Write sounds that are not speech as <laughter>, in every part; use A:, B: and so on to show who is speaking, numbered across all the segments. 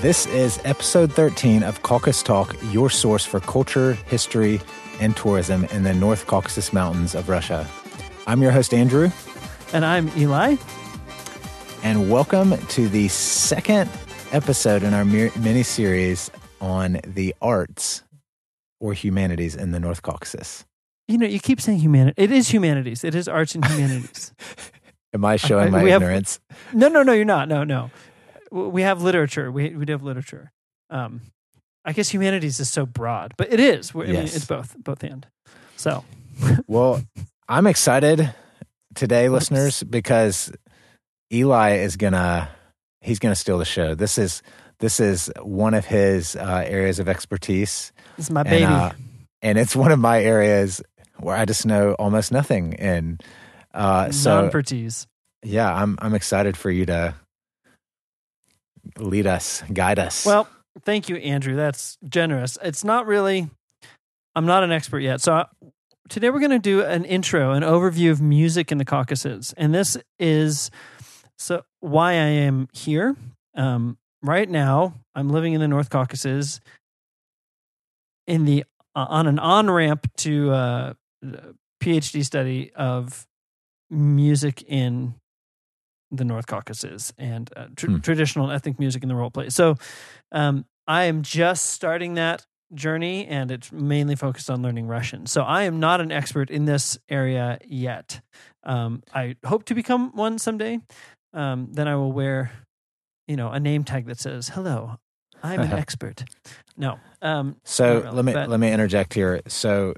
A: This is episode 13 of Caucasus Talk, your source for culture, history, and tourism in the North Caucasus Mountains of Russia. I'm your host, Andrew.
B: And I'm Eli.
A: And welcome to the second episode in our mini series on the arts or humanities in the North Caucasus.
B: You know, you keep saying humanity. It is humanities. It is arts and humanities. <laughs>
A: Am I showing uh, my ignorance?
B: Have, no, no, no. You're not. No, no. We have literature. We we do have literature. Um, I guess humanities is so broad, but it is. I yes. mean, it's both both and. So, <laughs>
A: well, I'm excited today, listeners, because Eli is gonna he's gonna steal the show. This is this is one of his uh, areas of expertise.
B: This is my baby, and, uh,
A: and it's one of my areas where I just know almost nothing. And uh, so,
B: non-pertise.
A: Yeah, I'm I'm excited for you to lead us, guide us.
B: Well, thank you, Andrew. That's generous. It's not really. I'm not an expert yet, so I, today we're going to do an intro, an overview of music in the Caucasus, and this is so why I am here. Um, right now, I'm living in the North Caucasus, in the uh, on an on ramp to uh, PhD study of music in the North Caucasus and uh, tr- hmm. traditional ethnic music in the role play. So um, I am just starting that journey and it's mainly focused on learning Russian. So I am not an expert in this area yet. Um, I hope to become one someday. Um, then I will wear, you know, a name tag that says, hello, I'm an <laughs> expert. No. Um,
A: so really, let me, but, let me interject here. So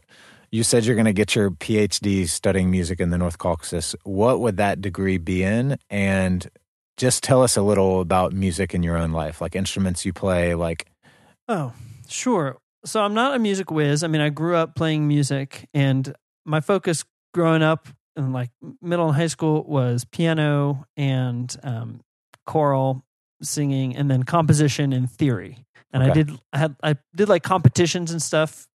A: you said you're going to get your PhD studying music in the North Caucasus. What would that degree be in? And just tell us a little about music in your own life, like instruments you play, like.
B: Oh, sure. So I'm not a music whiz. I mean, I grew up playing music, and my focus growing up in like middle and high school was piano and um, choral singing, and then composition and theory. And okay. I did I had I did like competitions and stuff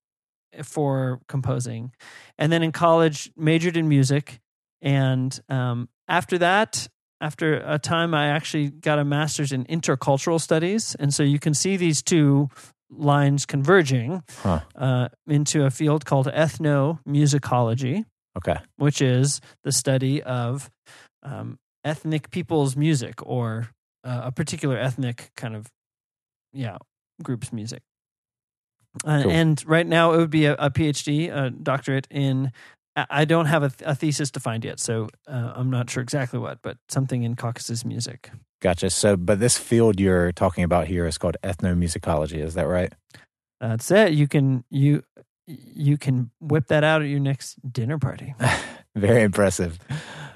B: for composing. And then in college, majored in music. And um, after that, after a time, I actually got a master's in intercultural studies. And so you can see these two lines converging huh. uh, into a field called ethnomusicology.
A: Okay.
B: Which is the study of um, ethnic people's music or uh, a particular ethnic kind of, yeah, group's music. Uh, cool. And right now, it would be a, a, PhD, a doctorate in. I don't have a, a thesis defined yet, so uh, I'm not sure exactly what, but something in Caucasus music.
A: Gotcha. So, but this field you're talking about here is called ethnomusicology. Is that right?
B: That's it. You can you you can whip that out at your next dinner party. <laughs>
A: Very impressive.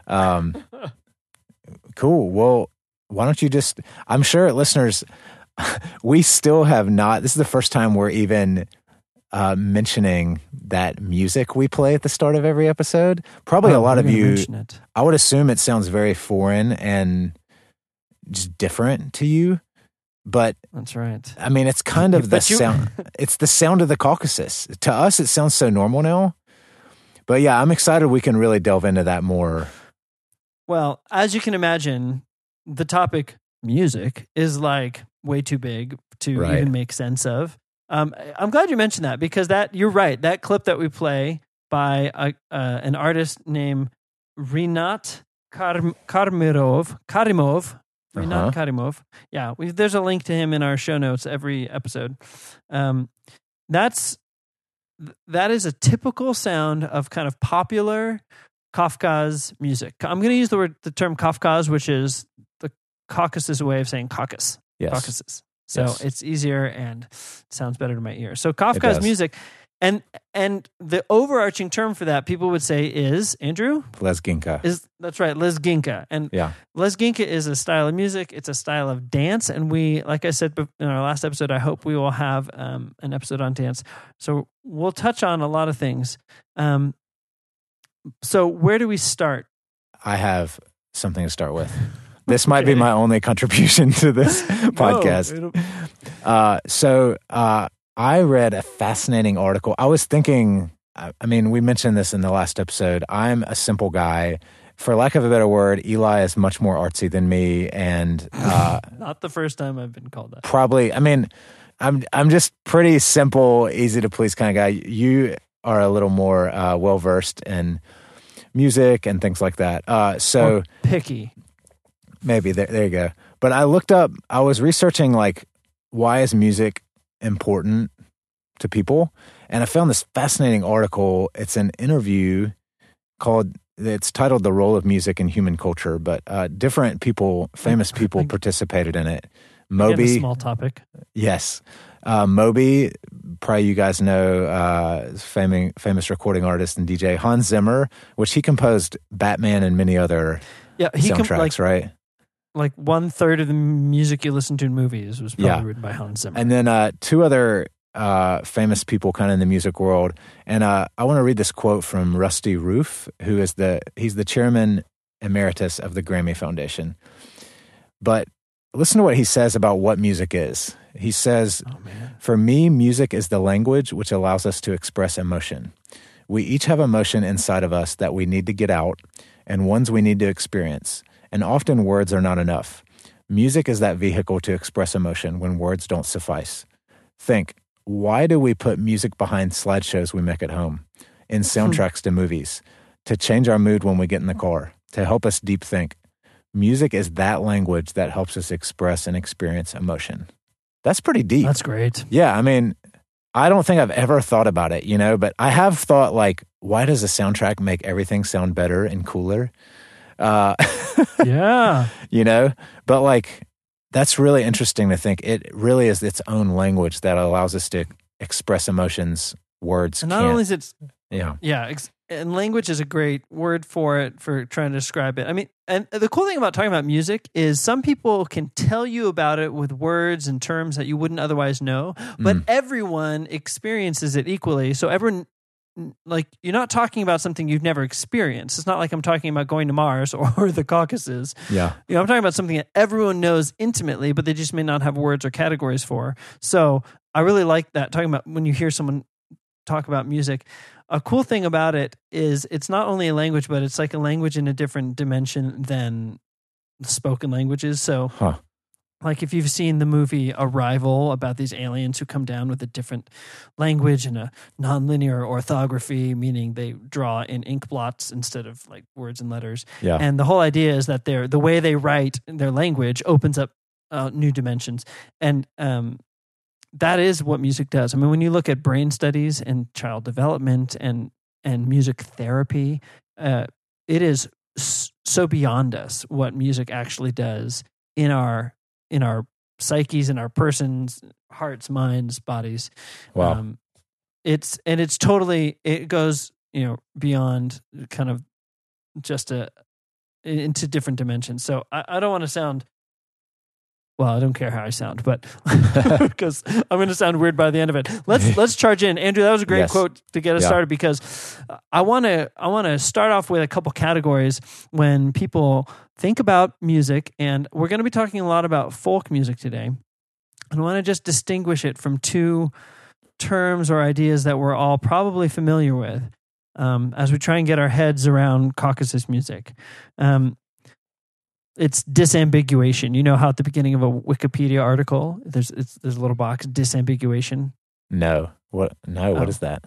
A: Um, <laughs> cool. Well, why don't you just? I'm sure listeners <laughs> we still have not. This is the first time we're even uh, mentioning that music we play at the start of every episode. Probably oh, a lot of you. I would assume it sounds very foreign and just different to you. But
B: that's right.
A: I mean, it's kind of <laughs> the sound. <laughs> it's the sound of the Caucasus. To us, it sounds so normal now. But yeah, I'm excited we can really delve into that more.
B: Well, as you can imagine, the topic music is like way too big to right. even make sense of. Um, I'm glad you mentioned that because that you're right. That clip that we play by a, uh, an artist named Rinat Kar- Karmirov, Karimov, Rinat uh-huh. Karimov. Yeah, we, there's a link to him in our show notes every episode. Um, that's that is a typical sound of kind of popular Kafkaz music. I'm going to use the word the term Kafkaz, which is the Caucasus way of saying caucus yes. Caucasus. So yes. it's easier and sounds better to my ear. So Kafkaz music, and and the overarching term for that people would say is Andrew
A: Lezginka.
B: Is that's right, Lezginka, and
A: yeah,
B: Lezginka is a style of music. It's a style of dance, and we, like I said in our last episode, I hope we will have um, an episode on dance. So we'll touch on a lot of things. Um, so where do we start?
A: I have something to start with. This might be my only contribution <laughs> to this <laughs> podcast. No, uh, so uh, I read a fascinating article. I was thinking, I mean, we mentioned this in the last episode. I'm a simple guy. for lack of a better word, Eli is much more artsy than me, and <laughs> uh,
B: Not the first time I've been called that.
A: probably. I mean, I'm I'm just pretty simple, easy to please kind of guy. You are a little more uh, well versed in music and things like that. Uh, so
B: Or picky.
A: Maybe there there you go. But I looked up. I was researching like why is music important to people, and I found this fascinating article. It's an interview called. It's titled "The Role of Music in Human Culture," but uh, different people, famous people, participated in it. Moby,
B: small topic.
A: Yes. Uh, Moby, probably you guys know, uh, famous, famous recording artist and DJ Hans Zimmer, which he composed Batman and many other
B: Yeah, he com-
A: soundtracks,
B: like
A: right?
B: Like one third of the music you listen to in movies was probably
A: Yeah.
B: written by Hans Zimmer.
A: And then uh, two other uh, famous people kind of in the music world. And uh, I want to read this quote from Rusty Roof, who is the, he's the chairman emeritus of the Grammy Foundation. But listen to what he says about what music is. He says,
B: oh
A: For me, music is the language which allows us to express emotion. We each have emotion inside of us that we need to get out and ones we need to experience, and often words are not enough. Music is that vehicle to express emotion when words don't suffice. Think, why do we put music behind slideshows we make at home, in hmm. soundtracks to movies, to change our mood when we get in the car, to help us deep think? Music is that language that helps us express and experience emotion. That's pretty deep.
B: that's great.
A: Yeah, I mean, I don't think I've ever thought about it, you know, but I have thought like, why does a soundtrack make everything sound better and cooler? Uh, <laughs>
B: yeah,
A: you know, but like, that's really interesting to think. It really is its own language that allows us to express emotions. Words
B: and not
A: can't.
B: only is it
A: yeah,
B: Yeah, ex- and language is a great word for it for trying to describe it. I mean, and the cool thing about talking about music is some people can tell you about it with words and terms that you wouldn't otherwise know, but
A: Mm.
B: everyone experiences it equally. So everyone like you're not talking about something you've never experienced. It's not like I'm talking about going to Mars <laughs> or the Caucasus.
A: yeah,
B: You know, I'm talking about something that everyone knows intimately, but they just may not have words or categories for. So I really like that talking about when you hear someone talk about music. A cool thing about it is it's not only a language, but it's like a language in a different dimension than spoken languages. So,
A: huh?
B: Like if you've seen the movie Arrival about these aliens who come down with a different language and a nonlinear orthography, meaning they draw in ink blots instead of like words and letters.
A: Yeah,
B: And the whole idea is that they're, the way they write their language opens up uh, new dimensions. And um, that is what music does. I mean, when you look at brain studies and child development and, and music therapy, uh, it is so beyond us what music actually does in our in our psyches, in our persons, hearts, minds, bodies.
A: wow,
B: Um, it's and it's totally it goes you know beyond kind of just a into different dimensions. So I, I don't want to sound well. I don't care how I sound, but <laughs> <laughs> because I'm going to sound weird by the end of it. Let's <laughs> let's charge in, Andrew. That was a great
A: Yes.
B: quote to get us
A: Yeah.
B: started because I want to I want to start off with a couple categories when people think about music, and we're going to be talking a lot about folk music today. And I want to just distinguish it from two terms or ideas that we're all probably familiar with um, as we try and get our heads around Caucasus music. Um, it's disambiguation. You know how at the beginning of a Wikipedia article, there's it's, there's a little box disambiguation.
A: no, what? No, what
B: Oh.
A: is that?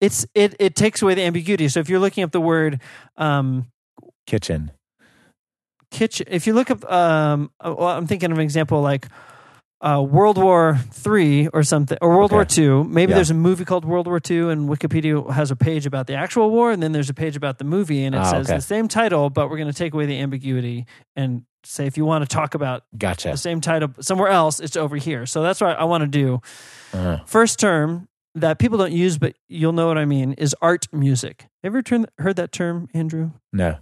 B: It's it it takes away the ambiguity. So if you're looking up the word um,
A: Kitchen.
B: kitchen, if you look up, um, uh, well, I'm thinking of an example like uh, World War Three or something, or World
A: Okay.
B: War Two. Maybe
A: Yeah.
B: there's a movie called World War Two, and Wikipedia has a page about the actual war, and then there's a page about the movie, and it
A: Ah,
B: says
A: okay.
B: the same title, but we're going to take away the ambiguity and say if you want to talk about
A: Gotcha.
B: the same title somewhere else, it's over here. So that's what I want to do.
A: Uh,
B: First term that people don't use, but you'll know what I mean, is art music. Ever turn, heard that term, Andrew?
A: no,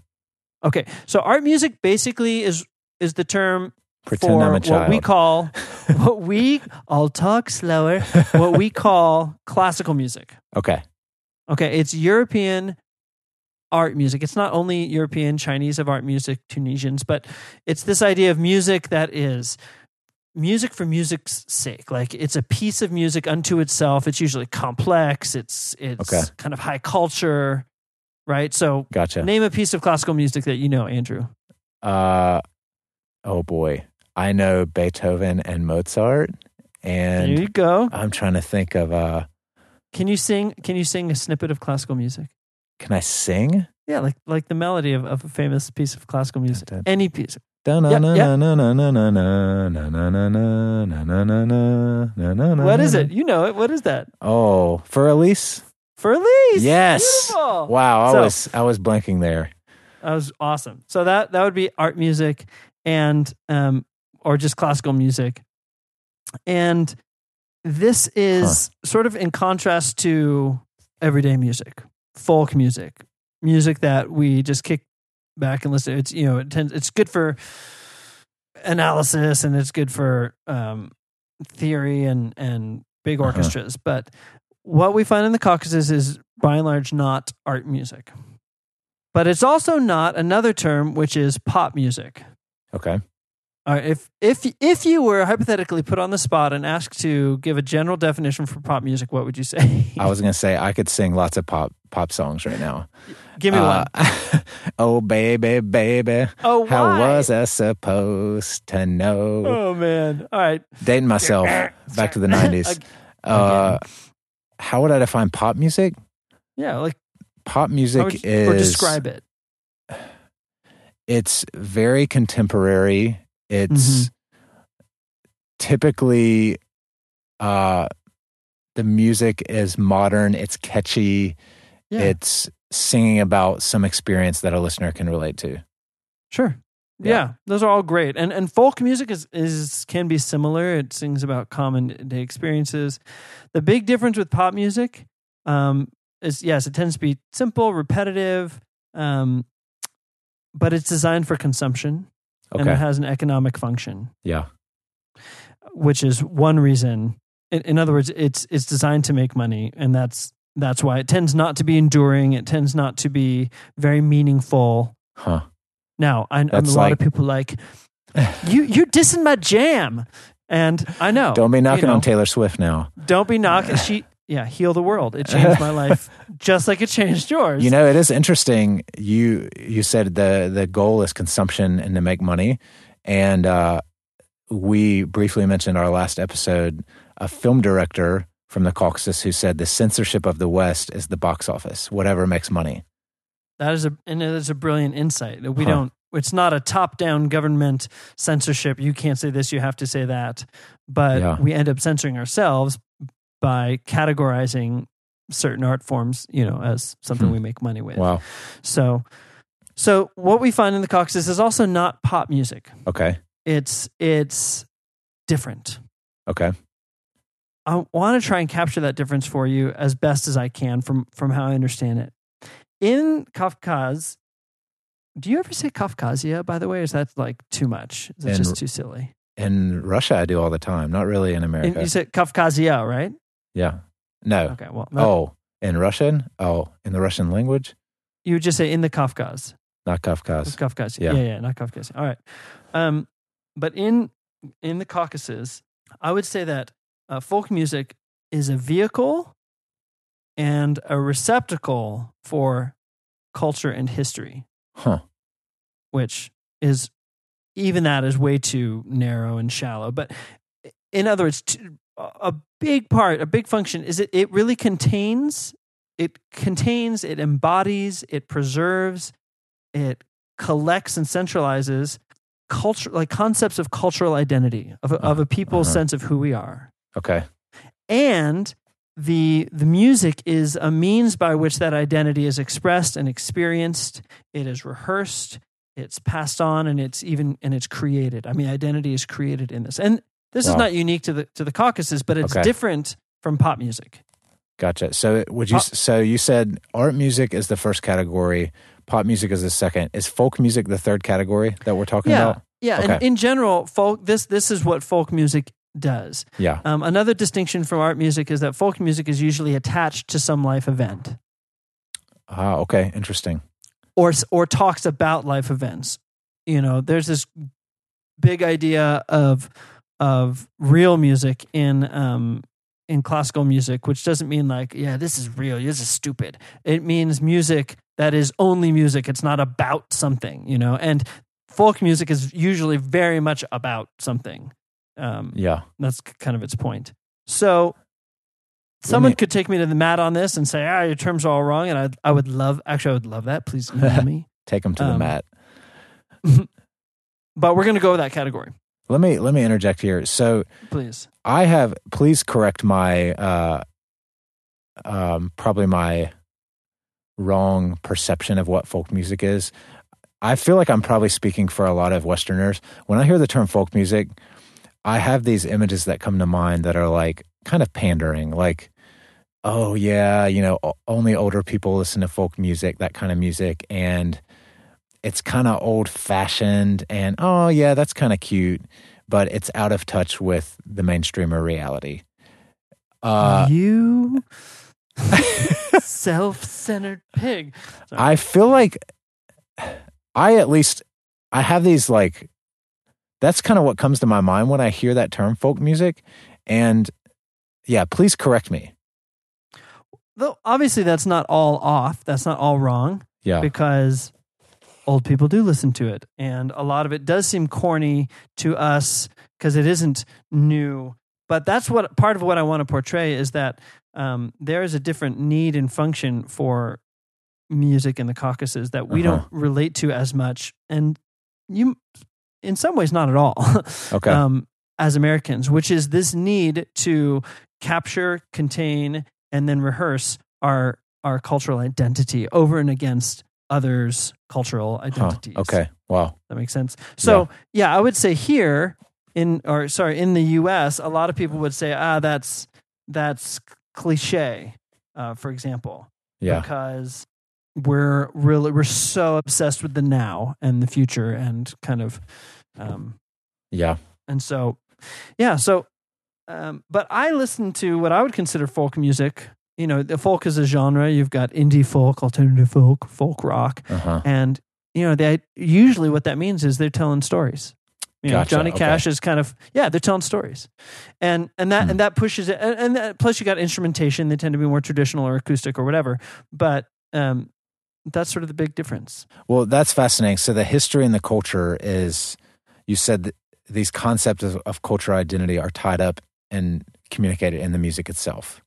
B: Okay, so art music basically is is the term
A: pretend
B: for
A: I'm a
B: what we call <laughs> what we I'll talk slower. what we call classical music.
A: okay.
B: Okay, it's European art music. It's not only European, Chinese have art music, Tunisians, but it's this idea of music that is music for music's sake. Like it's a piece of music unto itself. It's usually complex. It's it's
A: Okay.
B: kind of high culture. right? So
A: Gotcha.
B: name a piece of classical music that you know, Andrew.
A: Uh, oh boy, I know Beethoven and Mozart, And there
B: you go.
A: I'm trying to think of. Uh,
B: Can you sing? Can you sing a snippet of classical music?
A: can I sing?
B: Yeah, like like the melody of, of a famous piece of classical music.
A: Dun, dun.
B: Any piece.
A: What
B: What is it? You know it. What is that?
A: Oh, for Elise.
B: For Elise.
A: Yes.
B: Beautiful.
A: Wow, I
B: So-
A: was I was blanking there.
B: That was awesome. So that that would be art music and um or just classical music. And this is sort of in contrast to everyday music, folk music, music that we just kick back and listen. It's you know it tends it's good for analysis and it's good for um, theory and and big
A: Uh-huh.
B: orchestras. But what we find in the Caucasus is by and large not art music. But it's also not another term which is pop music.
A: Okay.
B: All right, if if if you were hypothetically put on the spot and asked to give a general definition for pop music, what would you say?
A: I was gonna say I could sing lots of pop pop songs right now.
B: Give me one.
A: Uh, <laughs> oh baby, baby,
B: Oh,
A: how was I supposed to know?
B: Oh man! All right,
A: Dating myself back to the <laughs> nineties. Uh, how would I define pop music?
B: yeah, like
A: Pop music
B: you,
A: is
B: or describe it. <sighs>
A: it's very contemporary. It's
B: Mm-hmm.
A: typically uh the music is modern, it's catchy,
B: Yeah,
A: it's singing about some experience that a listener can relate to.
B: sure.
A: Yeah.
B: Yeah. those are all great. And and folk music is is can be similar. It sings about common day experiences. The big difference with pop music um, is yes, it tends to be simple, repetitive, um, but it's designed for consumption and it has an economic function.
A: Yeah.
B: which is one reason. In, in other words, it's it's designed to make money, and that's that's why it tends not to be enduring. It tends not to be very meaningful.
A: Huh.
B: Now, I, I'm a lot
A: like-
B: of people like <laughs> you. You're dissing my jam, and I know.
A: Don't be knocking
B: you know,
A: on Taylor Swift now.
B: Don't be knocking. She yeah, heal the world. It changed my life <laughs> just like it changed yours.
A: You know, it is interesting. You you said the the goal is consumption and to make money, and uh, we briefly mentioned our last episode a film director from the Caucasus who said the censorship of the West is the box office. Whatever makes money.
B: That is a and it is a brilliant insight. We
A: Huh.
B: don't. It's not a top-down government censorship. You can't say this. You have to say that. But
A: Yeah.
B: we end up censoring ourselves by categorizing certain art forms, you know, as something
A: Hmm.
B: we make money with.
A: Wow.
B: So, so what we find in the Caucasus is also not pop music.
A: Okay.
B: It's it's different.
A: Okay.
B: I want to try and capture that difference for you as best as I can from from how I understand it. In Kafkaz, do you ever say Kafkazia? By the way, is that like too much? Is that
A: In-
B: just too silly?
A: In Russia, I do all the time. Not really in
B: And
A: America.
B: you said Kafkazia, right?
A: Yeah. No.
B: Okay, well, no,
A: Oh, in Russian? Oh, in the Russian language?
B: you would just say in the Kafkaz.
A: Not Kafkas.
B: Kafkazia.
A: Yeah.
B: Yeah. yeah, not Kafkazia. All right. Um, but in in the Caucasus, I would say that uh, folk music is a vehicle and a receptacle for culture and history.
A: Huh.
B: which is even that is way too narrow and shallow. But in other words, a big part, a big function is it, it really contains, it contains, it embodies, it preserves, it collects and centralizes culture, like concepts of cultural identity, of a, of a people's
A: Uh-huh.
B: sense of who we are
A: Okay.
B: and the the music is a means by which that identity is expressed and experienced it is rehearsed it's passed on and it's even and it's created i mean identity is created in this and this is not unique to the to the caucasus but it's
A: Okay.
B: different from pop music
A: Gotcha. So would you?
B: Pop-
A: So you said art music is the first category, pop music is the second. Is folk music the third category that we're talking
B: yeah
A: about?
B: yeah and in general folk this this is what folk music does
A: Yeah.
B: um, another distinction from art music is that folk music is usually attached to some life event
A: Ah, okay. Interesting.
B: or or talks about life events. You know, there's this big idea of of real music in um in classical music, which doesn't mean like, yeah, this is real, this is stupid. It means music that is only music. It's not about something, you know. And folk music is usually very much about something. Um,
A: Yeah.
B: that's kind of its point. So someone
A: me-
B: could take me to the mat on this and say, "Ah, your terms are all wrong," and I, I would love. Actually, I would love that. Please email <laughs> me.
A: Take them to the
B: Um,
A: mat. <laughs>
B: But we're going to go with that category,
A: Let me let me interject here. So
B: please.
A: I have please correct my uh um probably my wrong perception of what folk music is. I feel like I'm probably speaking for a lot of westerners. When I hear the term folk music, I have these images that come to mind that are like kind of pandering, like oh yeah, you know, only older people listen to folk music, that kind of music and it's kind of old fashioned and oh yeah, that's kind of cute but it's out of touch with the mainstreamer reality. Uh,
B: you <laughs> self-centered pig.
A: I feel like I at least I have these like that's kind of what comes to my mind when I hear that term folk music and yeah, please correct me.
B: Though obviously that's not all off. That's not all wrong.
A: Yeah.
B: because old people do listen to it and a lot of it does seem corny to us because it isn't new but that's what part of what i want to portray is that um, there is a different need and function for music in the caucasus that we
A: Uh-huh.
B: don't relate to as much and you in some ways not at all <laughs>
A: Okay.
B: um, as americans which is this need to capture contain and then rehearse our our cultural identity over and against others' cultural
A: Huh.
B: identities.
A: Okay. Wow.
B: that makes sense. So yeah. I would say here in or sorry in the U.S. a lot of people would say ah that's that's cliche, uh, for example,
A: Yeah.
B: because we're really we're so obsessed with the now and the future and kind of um,
A: Yeah.
B: and so, yeah, so, um, but I listen to what I would consider folk music. You know, the folk is a genre. You've got indie folk, alternative folk, folk rock,
A: Uh-huh.
B: and you know, they usually what that means is they're telling stories. You know,
A: Gotcha,
B: Johnny
A: okay.
B: Cash is kind of yeah, they're telling stories, and and that
A: Hmm.
B: and that pushes it. And, and that, plus, you got instrumentation. They tend to be more traditional or acoustic or whatever. But um, that's sort of the big difference.
A: Well, that's fascinating. So the history and the culture is you said that these concepts of, of cultural identity are tied up and communicated in the music itself.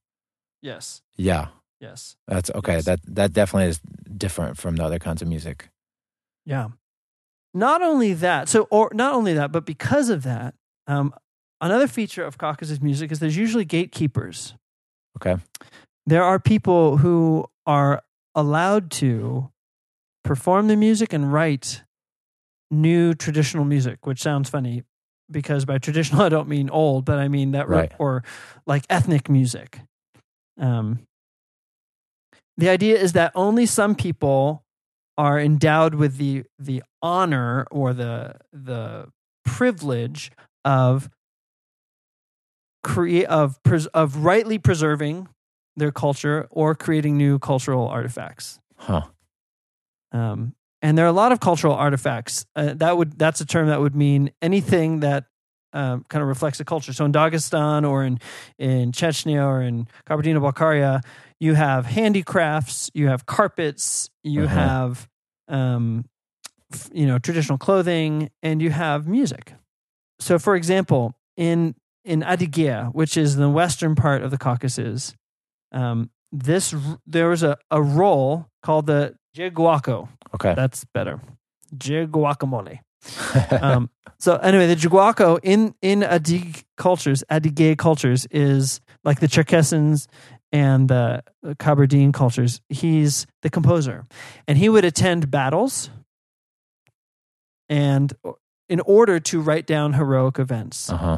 B: Yes.
A: Yeah.
B: Yes.
A: That's okay.
B: Yes.
A: That that definitely is different from the other kinds of music.
B: Yeah. Not only that, so or not only that, but because of that, um, another feature of Caucasus music is there's usually gatekeepers.
A: Okay.
B: There are people who are allowed to perform the music and write new traditional music, which sounds funny because by traditional <laughs> I don't mean old, but I mean that
A: Right.
B: or like ethnic music. Um, the idea is that only some people are endowed with the the honor or the the privilege of create of pres- of rightly preserving their culture or creating new cultural artifacts.
A: Huh.
B: Um, and there are a lot of cultural artifacts. Uh, that would that's a term that would mean anything that um, kind of reflects a culture. So in Dagestan or in in Chechnya or in Kabardino-Balkaria, you have handicrafts, you have carpets, you
A: Uh-huh.
B: have um, f- you know traditional clothing, and you have music. So, for example, in in Adygea, which is the western part of the Caucasus, um, this r- there was a, a role called the jiguaco.
A: Okay.
B: That's better. Jiguacamole. <laughs> Um, so anyway, the jiguaco in in Adig cultures, Adygea cultures, is like the Cherkessans and the Kabardine cultures. He's the composer, and he would attend battles, and in order to write down heroic events.
A: uh huh.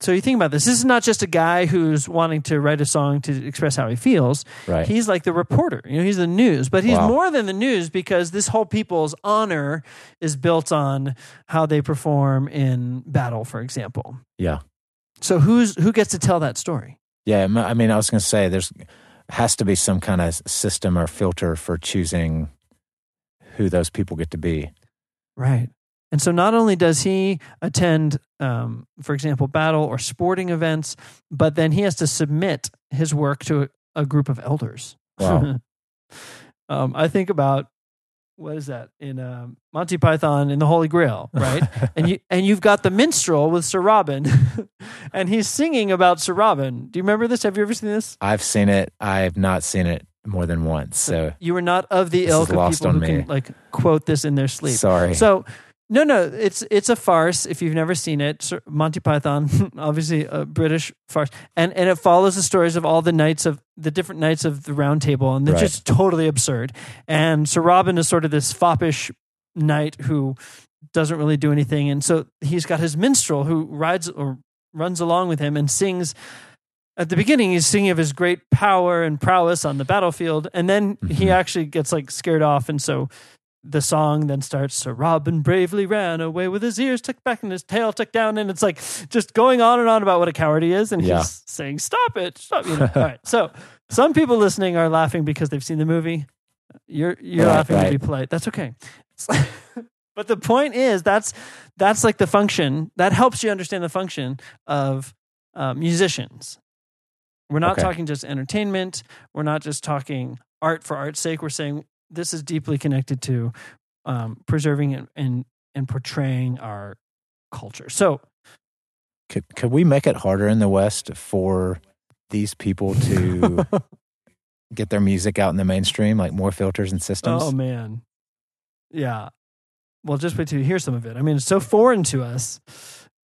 B: So you think about this. This is not just a guy who's wanting to write a song to express how he feels.
A: Right.
B: He's like the reporter. You know, he's the news, but he's
A: Wow.
B: more than the news because this whole people's honor is built on how they perform in battle, for example.
A: yeah.
B: So who's who gets to tell that story?
A: Yeah. I mean, I was going to say there's has to be some kind of system or filter for choosing who those people get to be.
B: Right. And so not only does he attend, um, for example, battle or sporting events, but then he has to submit his work to a, a group of elders.
A: Wow. <laughs>
B: um, I think about what is that in um, Monty Python in the Holy Grail, right? <laughs> and you and you've got the minstrel with Sir Robin, <laughs> and he's singing about Sir Robin. Do you remember this? Have you ever seen this?
A: I've seen it. I've not seen it more than once. So
B: you were not of the ilk of people who
A: on
B: can like quote this in their sleep.
A: sorry.
B: So no, no, it's it's a farce. If you've never seen it, Monty Python, <laughs> obviously a British farce, and and it follows the stories of all the knights of the different knights of the Round Table, and they're
A: Right.
B: just totally absurd. And Sir Robin is sort of this foppish knight who doesn't really do anything, and so he's got his minstrel who rides or runs along with him and sings. At the beginning, he's singing of his great power and prowess on the battlefield, and then he
A: Mhm.
B: actually gets like scared off, and so the song then starts so Robin bravely ran away with his ears tucked back and his tail tucked down and it's like just going on and on about what a coward he is and
A: Yeah.
B: he's saying stop it stop you know? All right so some people listening are laughing because they've seen the movie. You're you're
A: Right,
B: laughing to be polite. That's okay. <laughs> But the point is that's that's like the function that helps you understand the function of uh, musicians. We're not
A: Okay.
B: talking just entertainment. We're not just talking art for art's sake. We're saying this is deeply connected to um, preserving and, and and portraying our culture. So
A: could could we make it harder in the West for these people to <laughs> get their music out in the mainstream, like more filters and systems?
B: Oh man, yeah. Well, just wait till you hear some of it. I mean, it's so foreign to us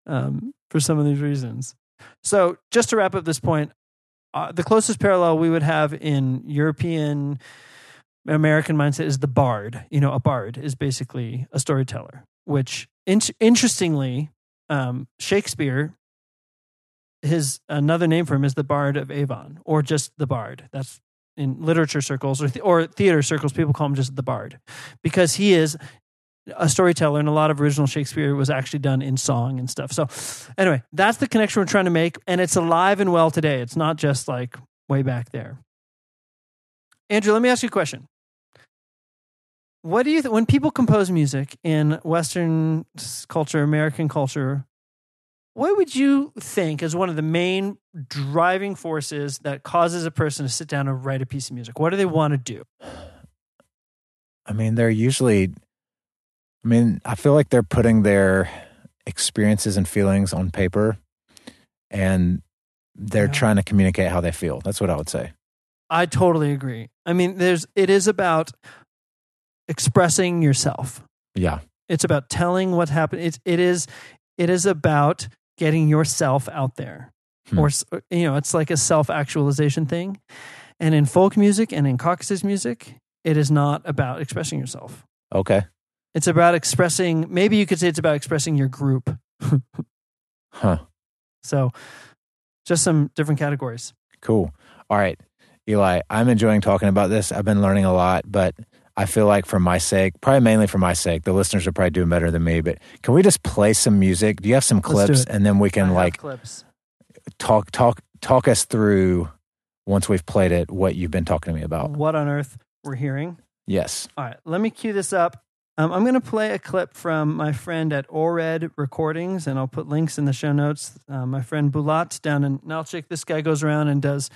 B: um, for some of these reasons. So, just to wrap up this point, uh, the closest parallel we would have in European American mindset is the bard. You know, a bard is basically a storyteller. Which, in- interestingly, um, Shakespeare, his another name for him is the Bard of Avon, or just the Bard. That's in literature circles or, th- or theater circles, people call him just the Bard because he is a storyteller, and a lot of original Shakespeare was actually done in song and stuff. So, anyway, that's the connection we're trying to make, and it's alive and well today. It's not just like way back there. Andrew, let me ask you a question. What do you th- when people compose music in Western culture, American culture? What would you think is one of the main driving forces that causes a person to sit down and write a piece of music? What do they want to do?
A: I mean, they're usually. I mean, I feel like they're putting their experiences and feelings on paper, and they're
B: Yeah.
A: trying to communicate how they feel. That's what I would say.
B: I totally agree. I mean, there's it is about expressing yourself.
A: Yeah.
B: It's about telling what happened. It's it is it is about getting yourself out there.
A: Hmm.
B: Or you know, it's like a self-actualization thing. And in folk music and in Caucasus music, it is not about expressing yourself.
A: Okay.
B: It's about expressing maybe you could say it's about expressing your group. <laughs>
A: Huh.
B: So just some different categories.
A: Cool. All right, Eli, I'm enjoying talking about this. I've been learning a lot, but I feel like for my sake, probably mainly for my sake, the listeners are probably doing better than me. But can we just play some music? Do you have some clips, and then we can
B: have
A: like
B: clips.
A: talk talk talk us through once we've played it what you've been talking to me about?
B: What on earth we're hearing?
A: Yes.
B: All right, let me cue this up. Um, I'm going to play a clip from my friend at Ored Recordings, and I'll put links in the show notes. Uh, my friend Bulat down in Nalchik. This guy goes around and does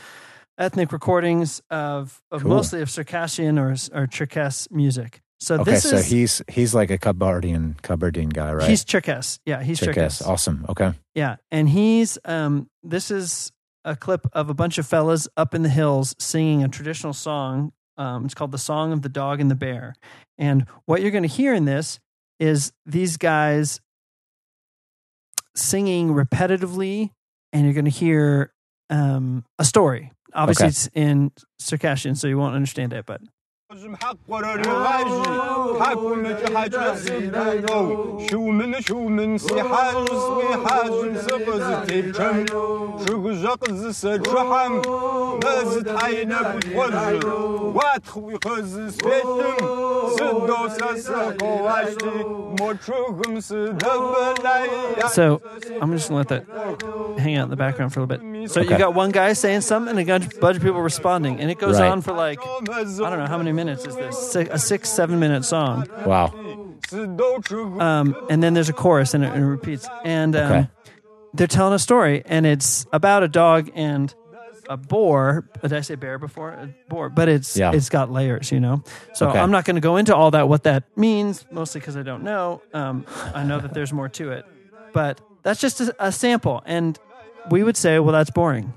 B: ethnic recordings of, of
A: Cool.
B: mostly of Circassian or or Cherkess music. So
A: Okay,
B: this
A: so
B: is
A: he's he's like a Kabardian Kabardian guy, right?
B: he's Cherkess. Yeah, he's
A: Cherkess.
B: Cherkess.
A: Awesome. Okay.
B: Yeah, and he's um this is a clip of a bunch of fellas up in the hills singing a traditional song. Um, it's called "The Song of the Dog and the Bear," and what you're going to hear in this is these guys singing repetitively, and you're going to hear um, a story. Obviously,
A: Okay.
B: it's in Circassian, so you won't understand it, but
C: حق ورا الغاجي حاكم حاجة سيدو شو من شو من سي حاج سوي حاج سقز تيبشم شو جقز سجحم نزد حينا بتوجه واتخوي قز سبيتم سدو سسقو واشتي موتشوغم سدبلاي
B: so I'm just going to let that hang out in the background for a little bit. So you
A: Okay.
B: got one guy saying something and a bunch bunch of people responding, and it goes
A: Right.
B: on for like I don't know how many minutes is this? Six, a six, seven minute song.
A: Wow.
B: Um, and then there's a chorus and it, and it repeats. And um,
A: Okay.
B: they're telling a story, and it's about a dog and a boar. Did I say bear before? A boar, but it's
A: Yeah.
B: it's got layers, you know. So
A: Okay.
B: I'm not going to go into all that what that means, mostly because I don't know. Um, I know that there's more to it, but that's just a, a sample, and we would say, well, that's boring.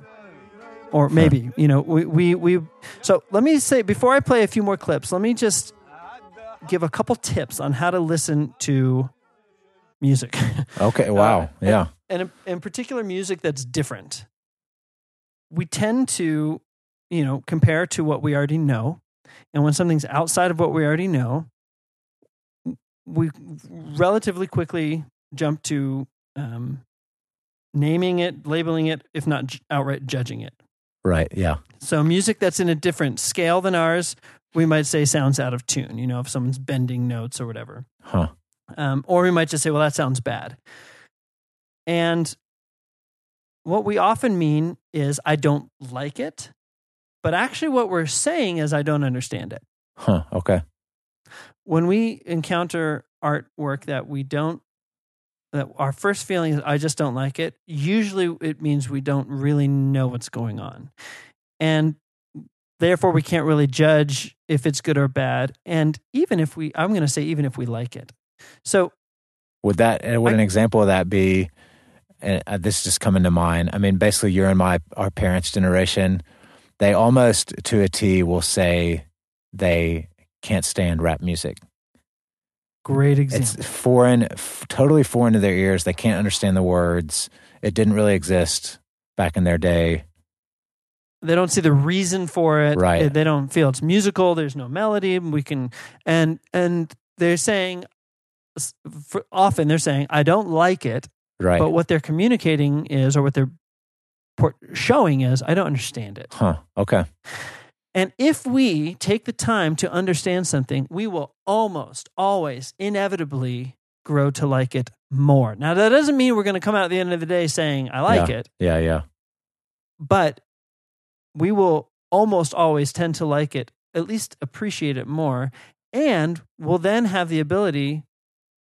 B: Or maybe you know we, we we so let me say before I play a few more clips, let me just give a couple tips on how to listen to music. <laughs>
A: Okay. Wow. yeah.
B: and in, in particular music that's different we tend to you know compare to what we already know and when something's outside of what we already know we relatively quickly jump to um, naming it labeling it if not j- outright judging it
A: Right. Yeah.
B: so music that's in a different scale than ours we might say sounds out of tune you know if someone's bending notes or whatever
A: Huh.
B: um, or we might just say, well, that sounds bad. And what we often mean is, I don't like it. But actually, what we're saying is, I don't understand it.
A: Huh. Okay.
B: When we encounter artwork that we don't, that our first feeling is, I just don't like it, usually it means we don't really know what's going on. And therefore, we can't really judge if it's good or bad. And even if we, I'm going to say, even if we like it. So
A: Would that uh, would
B: I-
A: an example of that be? And uh, this is just coming to mind. I mean, basically, you're in my our parents' generation. They almost to a T will say they can't stand rap music.
B: Great example.
A: It's foreign, f- totally foreign to their ears. They can't understand the words. It didn't really exist back in their day.
B: they don't see the reason for it.
A: Right.
B: They don't feel it's musical. There's no melody. We can and and they're saying for, often they're saying I don't like it,
A: Right.
B: but what they're communicating is or what they're showing is I don't understand it.
A: huh. Okay.
B: And if we take the time to understand something, we will almost always inevitably grow to like it more. Now that doesn't mean we're going to come out at the end of the day saying I like it.
A: Yeah. Yeah.
B: but we will almost always tend to like it, at least appreciate it more, and we'll then have the ability,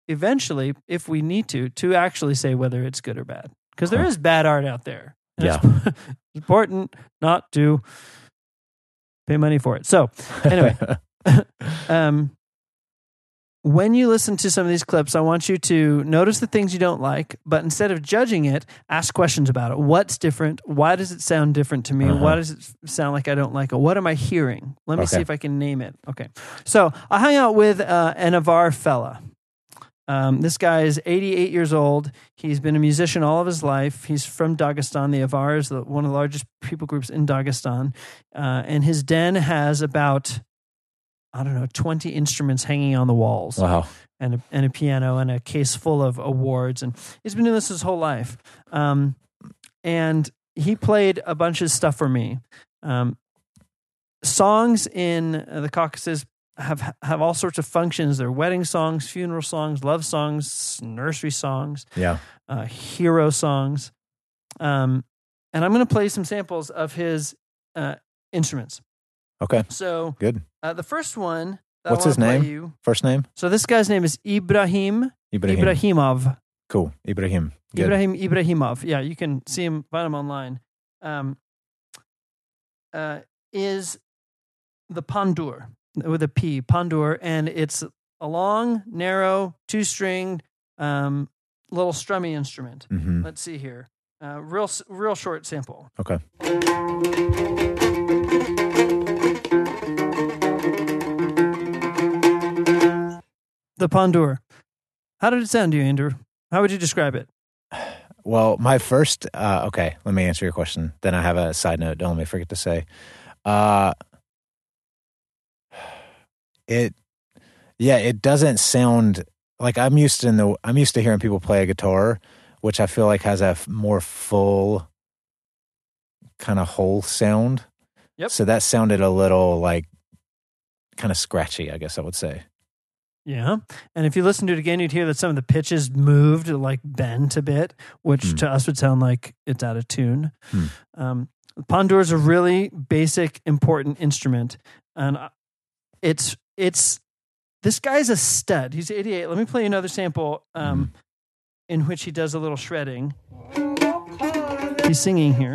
B: eventually, if we need to, to actually say whether it's good or bad. Because there
A: Huh.
B: is bad art out there. And It's <laughs> important not to pay money for it. So, anyway, <laughs> um, when you listen to some of these clips, I want you to notice the things you don't like, but instead of judging it, ask questions about it. What's different? Why does it sound different to me?
A: Uh-huh.
B: Why does it sound like I don't like it? What am I hearing? Let me see if I can name it. Okay. So I hung out with uh, an Avar fella. Um, this guy is 88 years old. He's been a musician all of his life. He's from Dagestan. The Avar is the, one of the largest people groups in Dagestan. Uh, and his den has about, I don't know, 20 instruments hanging on the walls
A: wow.
B: and a, and a piano and a case full of awards. And he's been doing this his whole life. Um, and he played a bunch of stuff for me. Um, songs in the Caucasus have have all sorts of functions. They're wedding songs, funeral songs, love songs, nursery songs,
A: Yeah.
B: uh, hero songs. Um, and I'm going to play some samples of his uh, instruments.
A: Okay.
B: So
A: Good.
B: uh, the first one.
A: What's his name?
B: You,
A: First name?
B: so this guy's name is Ibrahim
A: Ibrahim.
B: Ibrahimov.
A: Cool. Ibrahim. Good.
B: Ibrahim Ibrahimov. Yeah, you can see him, find him online. Um, uh, is the pandur with a P, pandur, and it's a long, narrow, two stringed, um, little strummy instrument.
A: hmm
B: Let's see here. Uh, real, real short sample.
A: Okay.
B: The pandur. How did it sound to you, Andrew? How would you describe it?
A: Well, my first. Uh, okay, let me answer your question. Then I have a side note. Don't let me forget to say. Uh, it, yeah, it doesn't sound like I'm used to in the. I'm used to hearing people play a guitar, which I feel like has a f- more full, kind of whole sound.
B: Yep.
A: So that sounded a little like, kind of scratchy. I guess I would say.
B: Yeah. And if you listen to it again, you'd hear that some of the pitches moved, like bent a bit, which
A: Hmm.
B: to us would sound like it's out of tune.
A: Hmm.
B: Um, Pandur is a really basic, important instrument. And uh, it's, it's this guy's a stud. He's 88. Let me play another sample um, mm-hmm. in which he does a little shredding. He's singing here.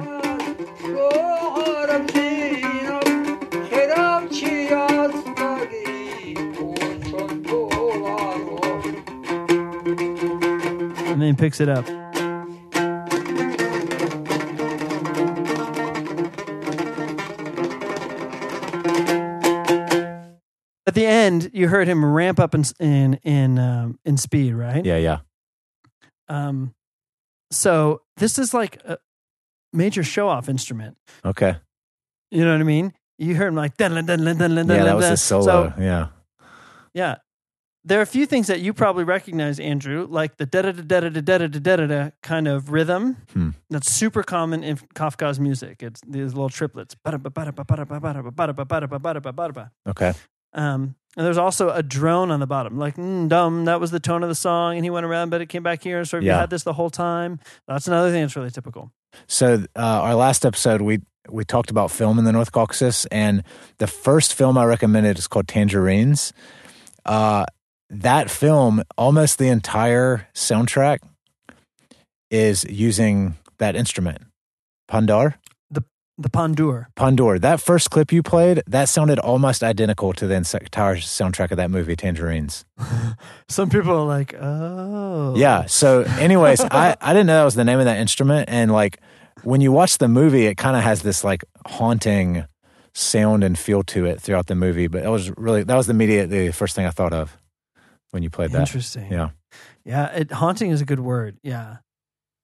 B: And then he picks it up. At the end, you heard him ramp up in in in um, in speed, right?
A: Yeah, yeah.
B: Um, so this is like a major show off instrument.
A: Okay.
B: You know what I mean? You heard him like dun dun dun dun dun dun.
A: Yeah, that was
B: dun.
A: a solo.
B: So
A: yeah.
B: yeah, there are a few things that you probably recognize, Andrew, like the da da da da da da da da da da kind of rhythm.
A: Hmm.
B: That's super common in Kafkaz music. It's these little triplets.
A: Okay.
B: Um, and there's also a drone on the bottom, like mm, dumb. That was the tone of the song, and he went around, but it came back here. So if you had this the whole time, that's another thing that's really typical.
A: So uh, our last episode, we we talked about film in the North Caucasus, and the first film I recommended is called Tangerines. Uh, that film, almost the entire soundtrack is using that instrument, pandur.
B: The pandur.
A: Pandur. That first clip you played, that sounded almost identical to the entire soundtrack of that movie, Tangerines. <laughs>
B: Some people are like, oh,
A: Yeah. So, anyways, I, I didn't know that was the name of that instrument. And like when you watch the movie, it kind of has this like haunting sound and feel to it throughout the movie. But that was really, that was the immediate, the first thing I thought of when you played that.
B: Interesting.
A: Yeah.
B: Yeah, it, haunting is a good word. Yeah.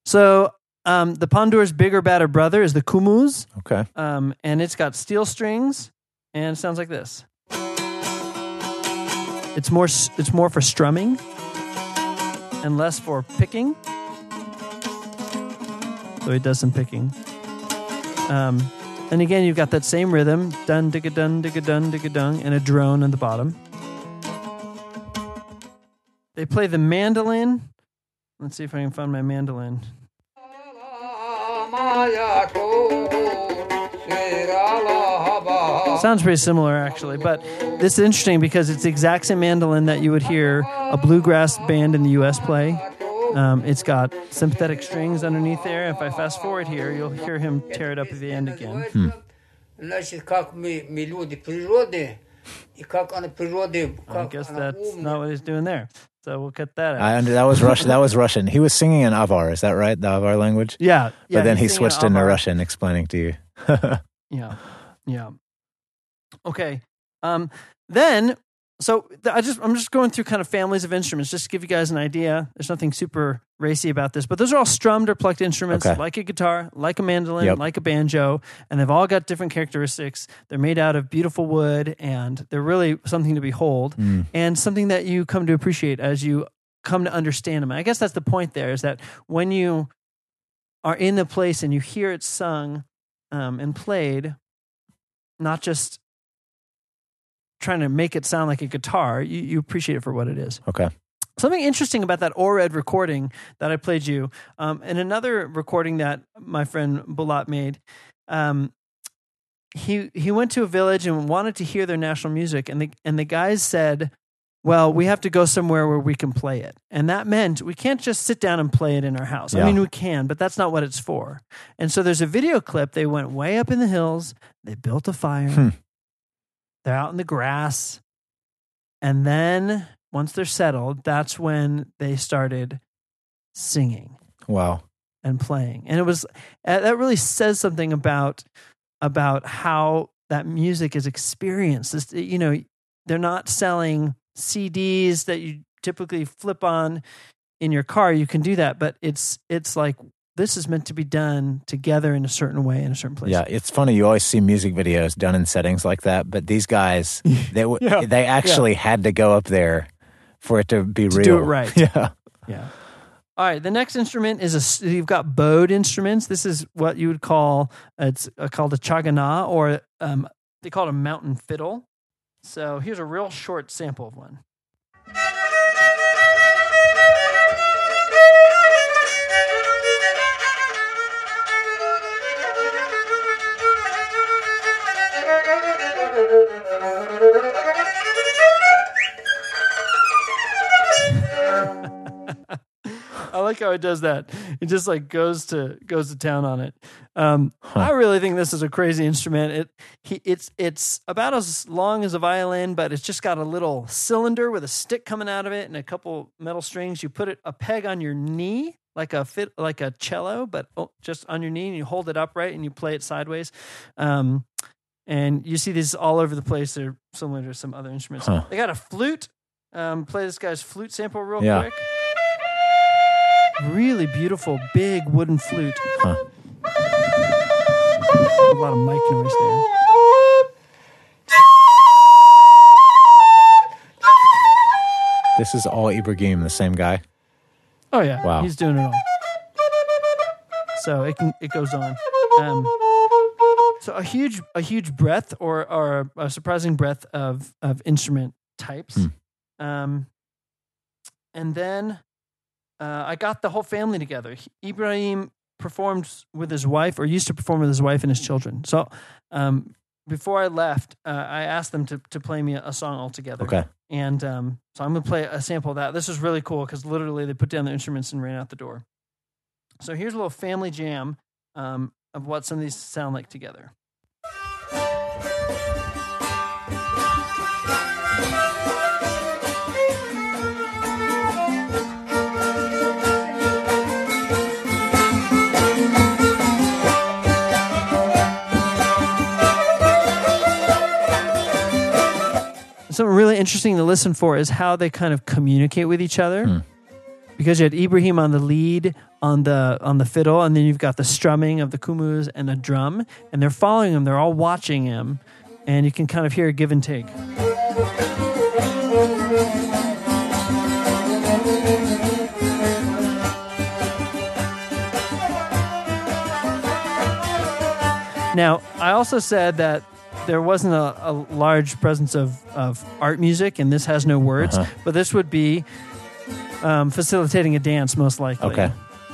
B: So um, the Pandur's bigger, badder brother is the Kumuz,
A: Okay.
B: um, and it's got steel strings, and it sounds like this. It's more. s- It's more for strumming, and less for picking. So he does some picking. Um, and again, you've got that same rhythm, dun digga dun digga dun digga dun, and a drone on the bottom. They play the mandolin. Let's see if I can find my mandolin. Sounds pretty similar, actually, but this is interesting because it's the exact same mandolin that you would hear a bluegrass band in the U.S. play. Um, it's got sympathetic strings underneath there. If I fast forward here, you'll hear him tear it up at the end again.
D: Hmm.
B: I guess that's not what he's doing there. So we'll cut that out.
A: I under, that was Russian. That was Russian. He was singing in Avar. Is that right? The Avar language?
B: yeah, yeah.
A: but then he switched into Russian, explaining to you. <laughs>
B: Yeah. Yeah. Okay. Um, then, so I just I'm just going through kind of families of instruments just to give you guys an idea. There's nothing super racy about this, but those are all strummed or plucked instruments,
A: Okay.
B: like a guitar, like a mandolin,
A: Yep.
B: like a banjo, and they've all got different characteristics. They're made out of beautiful wood, and they're really something to behold,
A: Mm.
B: and something that you come to appreciate as you come to understand them. And I guess that's the point. There is that when you are in the place and you hear it sung um, and played, not just trying to make it sound like a guitar, you, you appreciate it for what it is.
A: Okay.
B: Something interesting about that ORED recording that I played you, um, and another recording that my friend Bulat made. Um, he he went to a village and wanted to hear their national music, and the and the guys said, "Well, we have to go somewhere where we can play it," and that meant we can't just sit down and play it in our house. I mean, we can, but that's not what it's for. And so there's a video clip. They went way up in the hills. They built a fire.
A: Hmm.
B: They're out in the grass, and then once they're settled, that's when they started singing
A: Wow.
B: and playing. And it was uh, that really says something about about how that music is experienced. This, you know, they're not selling CDs that you typically flip on in your car. You can do that, but it's it's like this is meant to be done together in a certain way in a certain place.
A: Yeah, it's funny. You always see music videos done in settings like that, but these guys, <laughs> they w-
B: Yeah,
A: they actually had to go up there for it to be
B: To
A: real.
B: do it right. <laughs>
A: Yeah.
B: Yeah. All right. The next instrument is a. You've got bowed instruments. This is what you would call it's uh, called a chagana, or um, they call it a mountain fiddle. So here's a real short sample of one. Like how it does that. It just like goes to goes to town on it. Um,
A: Huh.
B: I really think this is a crazy instrument. It he it's it's about as long as a violin, but it's just got a little cylinder with a stick coming out of it and a couple metal strings. You put it a peg on your knee like a fit like a cello, but oh, just on your knee, and you hold it upright and you play it sideways. Um, and you see these all over the place. They're similar to some other instruments.
A: Huh.
B: They got a flute. Um, play this guy's flute sample real
A: Yeah.
B: quick. Really beautiful, big wooden flute.
A: Huh.
B: A lot of mic noise there.
A: This is all Ibrahim, the same guy.
B: Oh yeah,
A: Wow.
B: he's doing it all. So it can it goes on. Um, so a huge a huge breadth or or a surprising breadth of of instrument types.
A: Hmm.
B: Um, and then uh, I got the whole family together. Ibrahim performed with his wife, or used to perform with his wife and his children. So um, before I left, uh, I asked them to to play me a, a song all together.
A: Okay.
B: And um, so I'm going to play a sample of that. This is really cool because literally they put down their instruments and ran out the door. So here's a little family jam um, of what some of these sound like together. Something really interesting to listen for is how they kind of communicate with each other.
A: Hmm.
B: Because you had Ibrahim on the lead on the on the fiddle, and then you've got the strumming of the kumuz and the drum, and they're following him. They're all watching him, and you can kind of hear a give and take. Now, I also said that there wasn't a, a large presence of, of art music, and this has no words,
A: Uh-huh.
B: but this would be um, facilitating a dance, most likely.
A: Okay.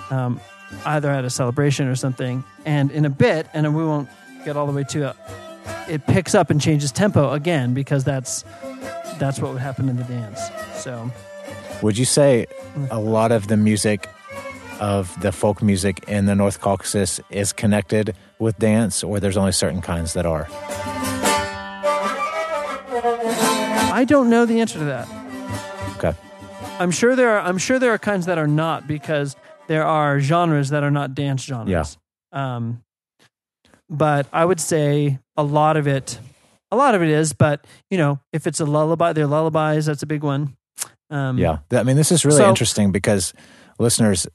B: Um, either at a celebration or something. And in a bit, and we won't get all the way to it, it picks up and changes tempo again because that's that's what would happen in the dance. So
A: Would you say a lot of the music of the folk music in the North Caucasus is connected with dance, or there's only certain kinds that are?
B: I don't know the answer to that.
A: Okay.
B: I'm sure there are. I'm sure there are kinds that are not because there are genres that are not dance genres. Yeah. Um, but I would say a lot of it, a lot of it is. But you know, if it's a lullaby, they're lullabies. That's a big one. Um,
A: Yeah. I mean, this is really
B: So-
A: interesting because listeners,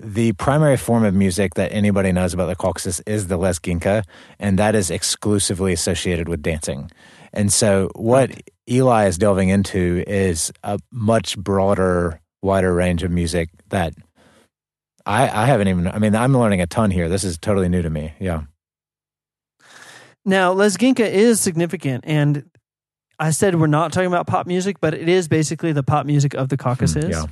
A: the primary form of music that anybody knows about the Caucasus is the lezginka, and that is exclusively associated with dancing. And so, what Eli is delving into is a much broader, wider range of music that I, I haven't even. I mean, I'm learning a ton here. This is totally new to me. Yeah.
B: Now, Lezginka is significant, and I said we're not talking about pop music, but it is basically the pop music of the Caucasus.
A: Hmm, yeah.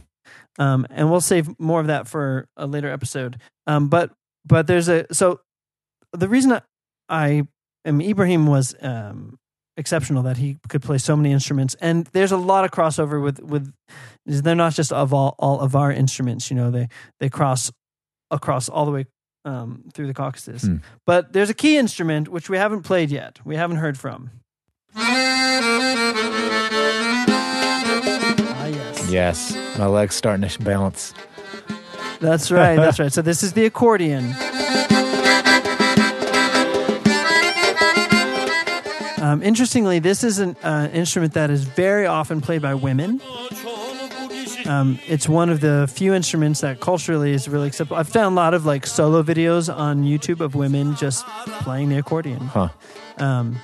B: Um, and we'll save more of that for a later episode. Um, but but there's a so the reason I, I am Ibrahim was um, exceptional that he could play so many instruments, and there's a lot of crossover with with they're not just of all all of our instruments. You know, they they cross across all the way um, through the Caucasus.
A: Hmm.
B: But there's a key instrument which we haven't played yet. We haven't heard from. Yes.
A: Yes. My leg's starting to balance.
B: That's right. That's right. So this is the accordion. Um, interestingly, this is an uh, instrument that is very often played by women. Um, it's one of the few instruments that culturally is really acceptable. I've found a lot of like solo videos on YouTube of women just playing the accordion.
A: Huh.
B: Um,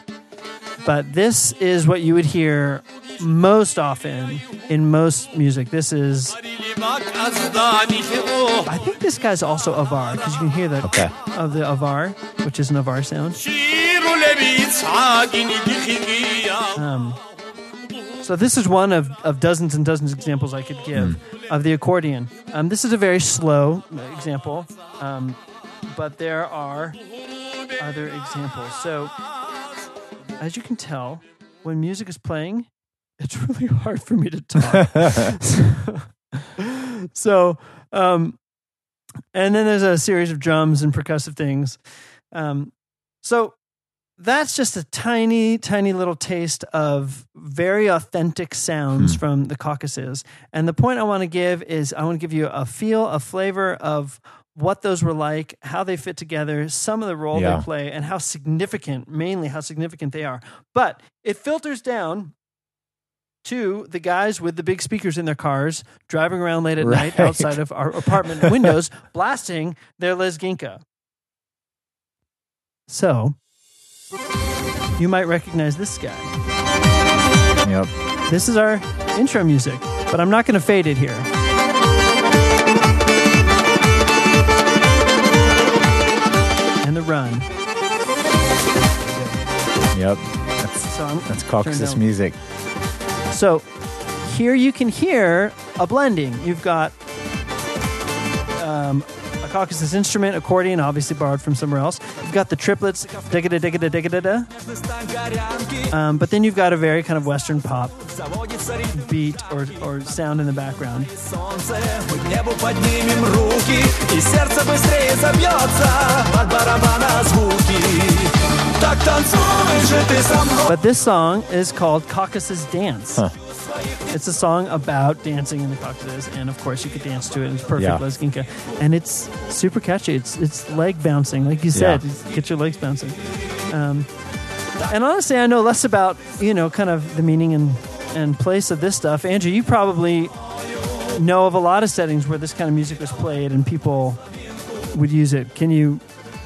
B: but this is what you would hear most often in most music. This is, I think this guy's also avar because you can hear the
A: Okay.
B: of the avar, which is an avar sound. Um, so this is one of, of dozens and dozens of examples I could give of the accordion. Um, this is a very slow example, um, but there are other examples. So as you can tell, when music is playing, it's really hard for me to talk. <laughs> so um, and then there's a series of drums and percussive things. Um, so that's just a tiny, tiny little taste of very authentic sounds
A: Hmm.
B: from the Caucasus. And the point I want to give is I want to give you a feel, a flavor of what those were like, how they fit together, some of the role
A: Yeah.
B: they play, and how significant, mainly how significant they are. But it filters down to the guys with the big speakers in their cars driving around late at night outside of our apartment <laughs> windows blasting their Lezginka. So, you might recognize this guy.
A: Yep.
B: This is our intro music, but I'm not going to fade it here. And the run.
A: Yep. That's
B: So,
A: that's Caucasus music.
B: so here you can hear a blending. You've got um, a Caucasus instrument, accordion, obviously borrowed from somewhere else. You've got the triplets, digga da digga da digga da da. Um, but then you've got a very kind of Western pop beat or, or sound in the background.
E: Солнце, мы к небу поднимем руки И сердце быстрее забьется От барабана звуки
B: But this song is called Caucasus Dance.
A: Huh.
B: It's a song about dancing in the Caucasus, and of course you could dance to it. It's perfect
A: yeah.
B: Lezginka, and it's super catchy. It's it's leg bouncing, like you said.
A: Yeah.
B: Get your legs bouncing. Um, and honestly, I know less about you know kind of the meaning and and place of this stuff. Andrew, you probably know of a lot of settings where this kind of music was played and people would use it. Can you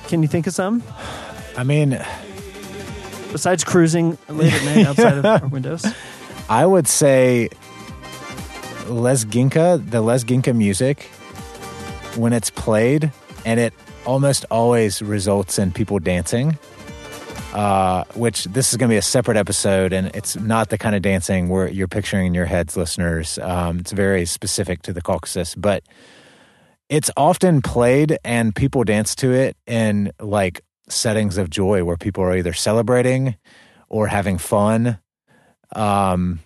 B: can you think of some?
A: I mean,
B: besides cruising late at night <laughs> outside of our windows?
A: I would say Lezginka, the Lezginka music, when it's played, and it almost always results in people dancing. Uh, which this is going to be a separate episode, and it's not the kind of dancing where you're picturing in your heads, listeners. Um, it's very specific to the Caucasus, but it's often played and people dance to it in like settings of joy where people are either celebrating or having fun. Um,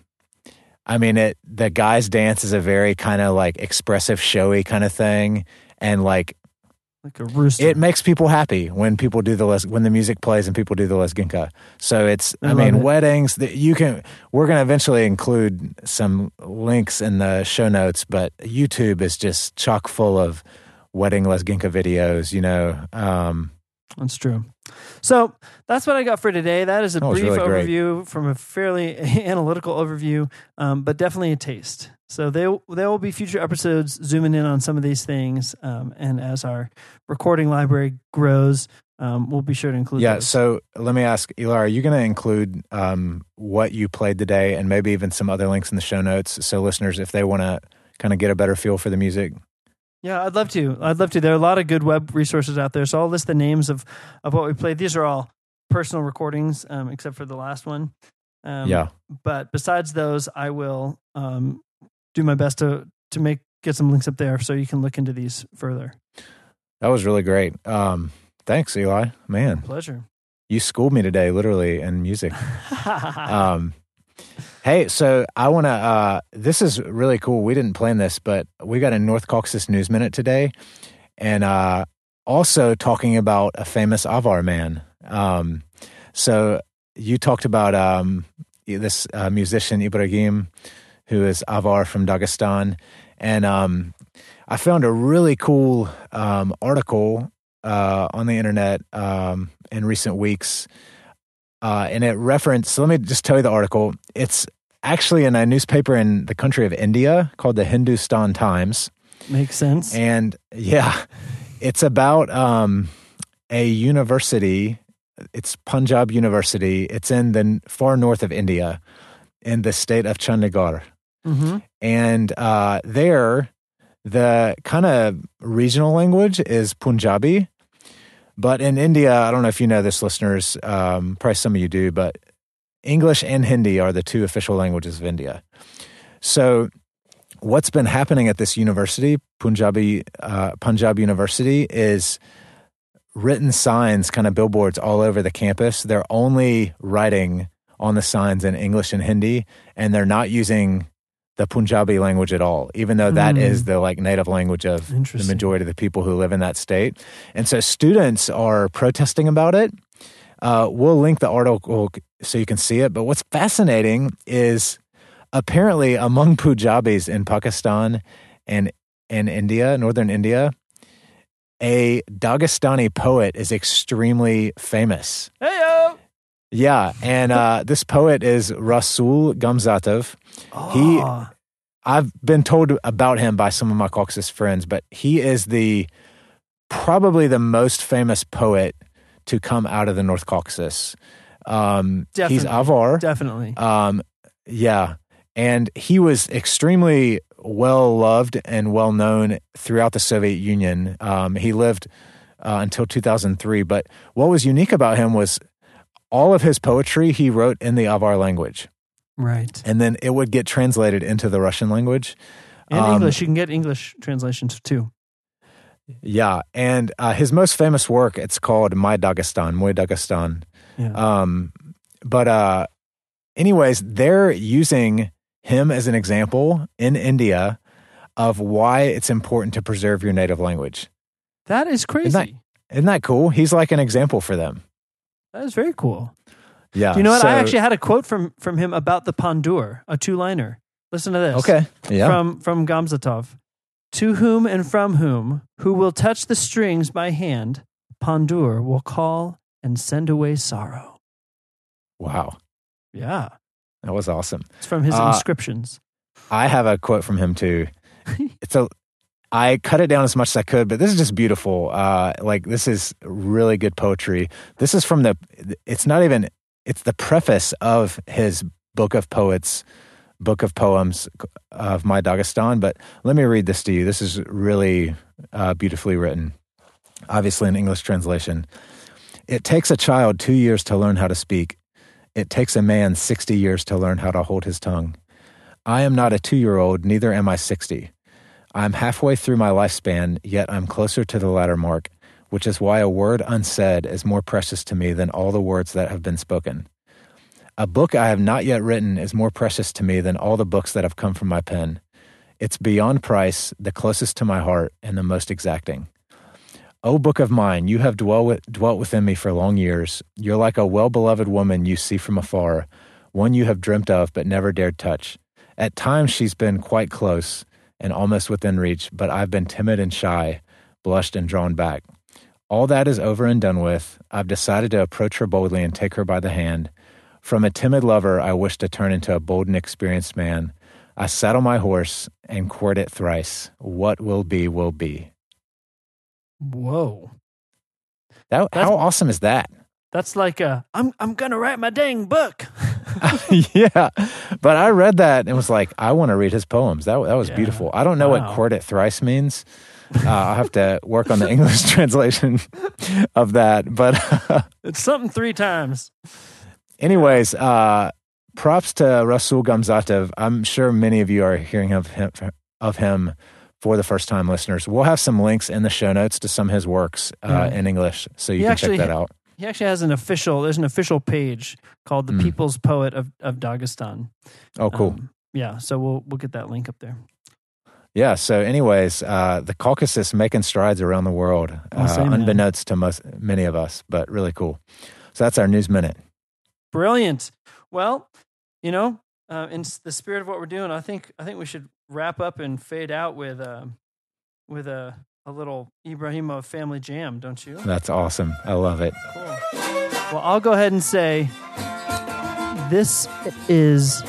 A: I mean, it the guys' dance is a very kind of like expressive, showy kind of thing, and like
B: Like a rooster.
A: it makes people happy when people do the les when the music plays and people do the lezginka. So it's
B: I
A: I, mean
B: it.
A: weddings that you can we're going to eventually include some links in the show notes, but YouTube is just chock full of wedding lezginka videos. You know, um,
B: That's true. So that's what I got for today. That is a
A: That
B: brief
A: really great.
B: overview from a fairly <laughs> analytical overview, um, but definitely a taste. So there, there will be future episodes zooming in on some of these things, um, and as our recording library grows, um, we'll be sure to include.
A: yeah.
B: those.
A: So let me ask, Eli, are you going to include um, what you played today, and maybe even some other links in the show notes, so listeners, if they want to kind of get a better feel for the music,
B: Yeah, I'd love to. I'd love to. There are a lot of good web resources out there. So I'll list the names of, of what we played. These are all personal recordings, um, except for the last one. Um,
A: yeah.
B: But besides those, I will um, do my best to to make get some links up there so you can look into these further.
A: That was really great. Um, thanks, Eli. Man,
B: Pleasure.
A: you schooled me today, literally, in music. <laughs> Um, hey, so I want to. Uh, this is really cool. We didn't plan this, but we got a North Caucasus News Minute today, and uh, also talking about a famous Avar man. Um, so you talked about um, this uh, musician Ibrahim, who is Avar from Dagestan, and um, I found a really cool um, article uh, on the internet um, in recent weeks uh, and it referenced. So let me just tell you the article. It's actually in a newspaper in the country of India called the Hindustan Times,
B: Makes sense.
A: and yeah, it's about um, a university. It's Punjab University. It's in the far north of India, in the state of Chandigarh
B: hmm
A: and uh, there the kind of regional language is Punjabi. But in India, I don't know if you know this, listeners. Um, probably some of you do, but English and Hindi are the two official languages of India. So, what's been happening at this university, Punjabi uh, Punjab University, is written signs, kind of billboards all over the campus. They're only writing on the signs in English and Hindi, and they're not using the Punjabi language at all, even though that
B: Mm.
A: is the like native language of the majority of the people who live in that state. And so students are protesting about it. Uh, we'll link the article so you can see it. But what's fascinating is apparently among Punjabis in Pakistan and in India, northern India, a Dagestani poet is extremely famous.
B: Hey yo!
A: Yeah, and uh, this poet is Rasul Gamzatov. He-
B: Oh,
A: I've been told about him by some of my Caucasus friends, but he is the probably the most famous poet to come out of the North Caucasus. Um, he's Avar.
B: definitely.
A: Um, yeah, and he was extremely well loved and well known throughout the Soviet Union. Um, he lived uh, until 2003. But what was unique about him was all of his poetry he wrote in the Avar language,
B: Right.
A: and then it would get translated into the Russian language.
B: And
A: Um,
B: English. You can get English translations too.
A: Yeah, and uh, his most famous work it's called My Dagestan, Moy Dagestan.
B: Yeah.
A: Um, but uh, anyways, they're using him as an example in India of why it's important to preserve your native language.
B: that is crazy.
A: that- Isn't that cool? He's like an example for them.
B: That is very cool.
A: Yeah.
B: Do you know what? I actually had a quote from from him about the pandur, a two liner. Listen to this.
A: okay. Yeah.
B: From from Gamzatov. To whom and from whom, who will touch the strings by hand, pandur will call and send away sorrow.
A: wow,
B: Yeah.
A: that was awesome.
B: It's from his
A: Uh,
B: inscriptions.
A: I have a quote from him too. <laughs> It's a I cut it down as much as I could, but this is just beautiful. Uh like this is really good poetry. This is from the it's not even it's the preface of his book of poets, book of poems of my Dagestan, but let me read this to you. This is really uh, beautifully written. Obviously an English translation. It takes a child 2 years to learn how to speak. It takes a man 60 years to learn how to hold his tongue. I am not a two year old, neither am I 60. I'm halfway through my lifespan, yet I'm closer to the latter mark, which is why a word unsaid is more precious to me than all the words that have been spoken. A book I have not yet written is more precious to me than all the books that have come from my pen. It's beyond price, the closest to my heart, and the most exacting. O book of mine, you have dwell with, dwelt within me for long years. You're like a well beloved woman you see from afar, one you have dreamt of but never dared touch. At times she's been quite close and almost within reach, but I've been timid and shy, blushed and drawn back. All that is over and done with. I've decided to approach her boldly and take her by the hand. From a timid lover, I wish to turn into a bold and experienced man. I saddle my horse and court it thrice. What will be, will be.
B: Whoa.
A: That, how awesome is that?
B: That's like a I'm I'm gonna write my dang book. <laughs>
A: yeah, but I read that and was like, I want to read his poems. That that was
B: Yeah.
A: beautiful. I don't know
B: Wow.
A: what "court it thrice" means. Uh, I'll have to work on the <laughs> English translation of that. But <laughs>
B: It's something three times.
A: anyways, uh, props to Rasul Gamzatov. I'm sure many of you are hearing of him, of him for the first time, listeners. We'll have some links in the show notes to some of his works uh,
B: Yeah.
A: in English, so you
B: He
A: can check that out.
B: He actually has an official. There's an official page called the
A: Mm.
B: People's Poet of, of Dagestan.
A: Oh, cool.
B: Um, yeah, so we'll we'll get that link up there.
A: Yeah. So, anyways, uh, the Caucasus making strides around the world,
B: I'll
A: uh,
B: say,
A: unbeknownst to most many of us, but really cool. So that's our news minute.
B: Brilliant. Well, you know, uh, in the spirit of what we're doing, I think I think we should wrap up and fade out with um with a a little Ibrahimov family jam, don't you?
A: That's awesome. I love it.
B: Cool. Well, I'll go ahead and say this is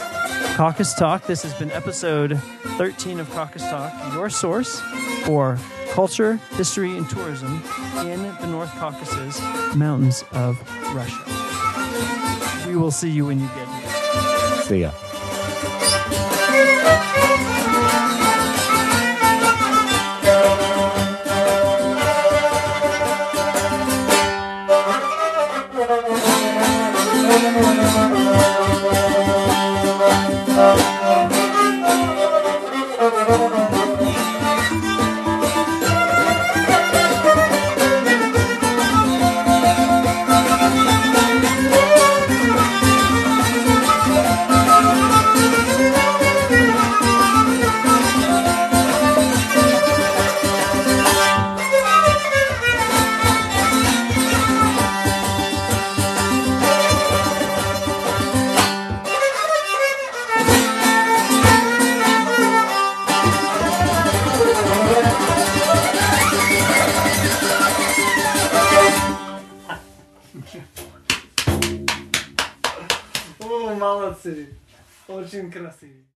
B: Caucus Talk. This has been episode 13 of Caucus Talk, your source for culture, history, and tourism in the North Caucasus Mountains of Russia. We will see you when you get here.
A: See ya.
B: así.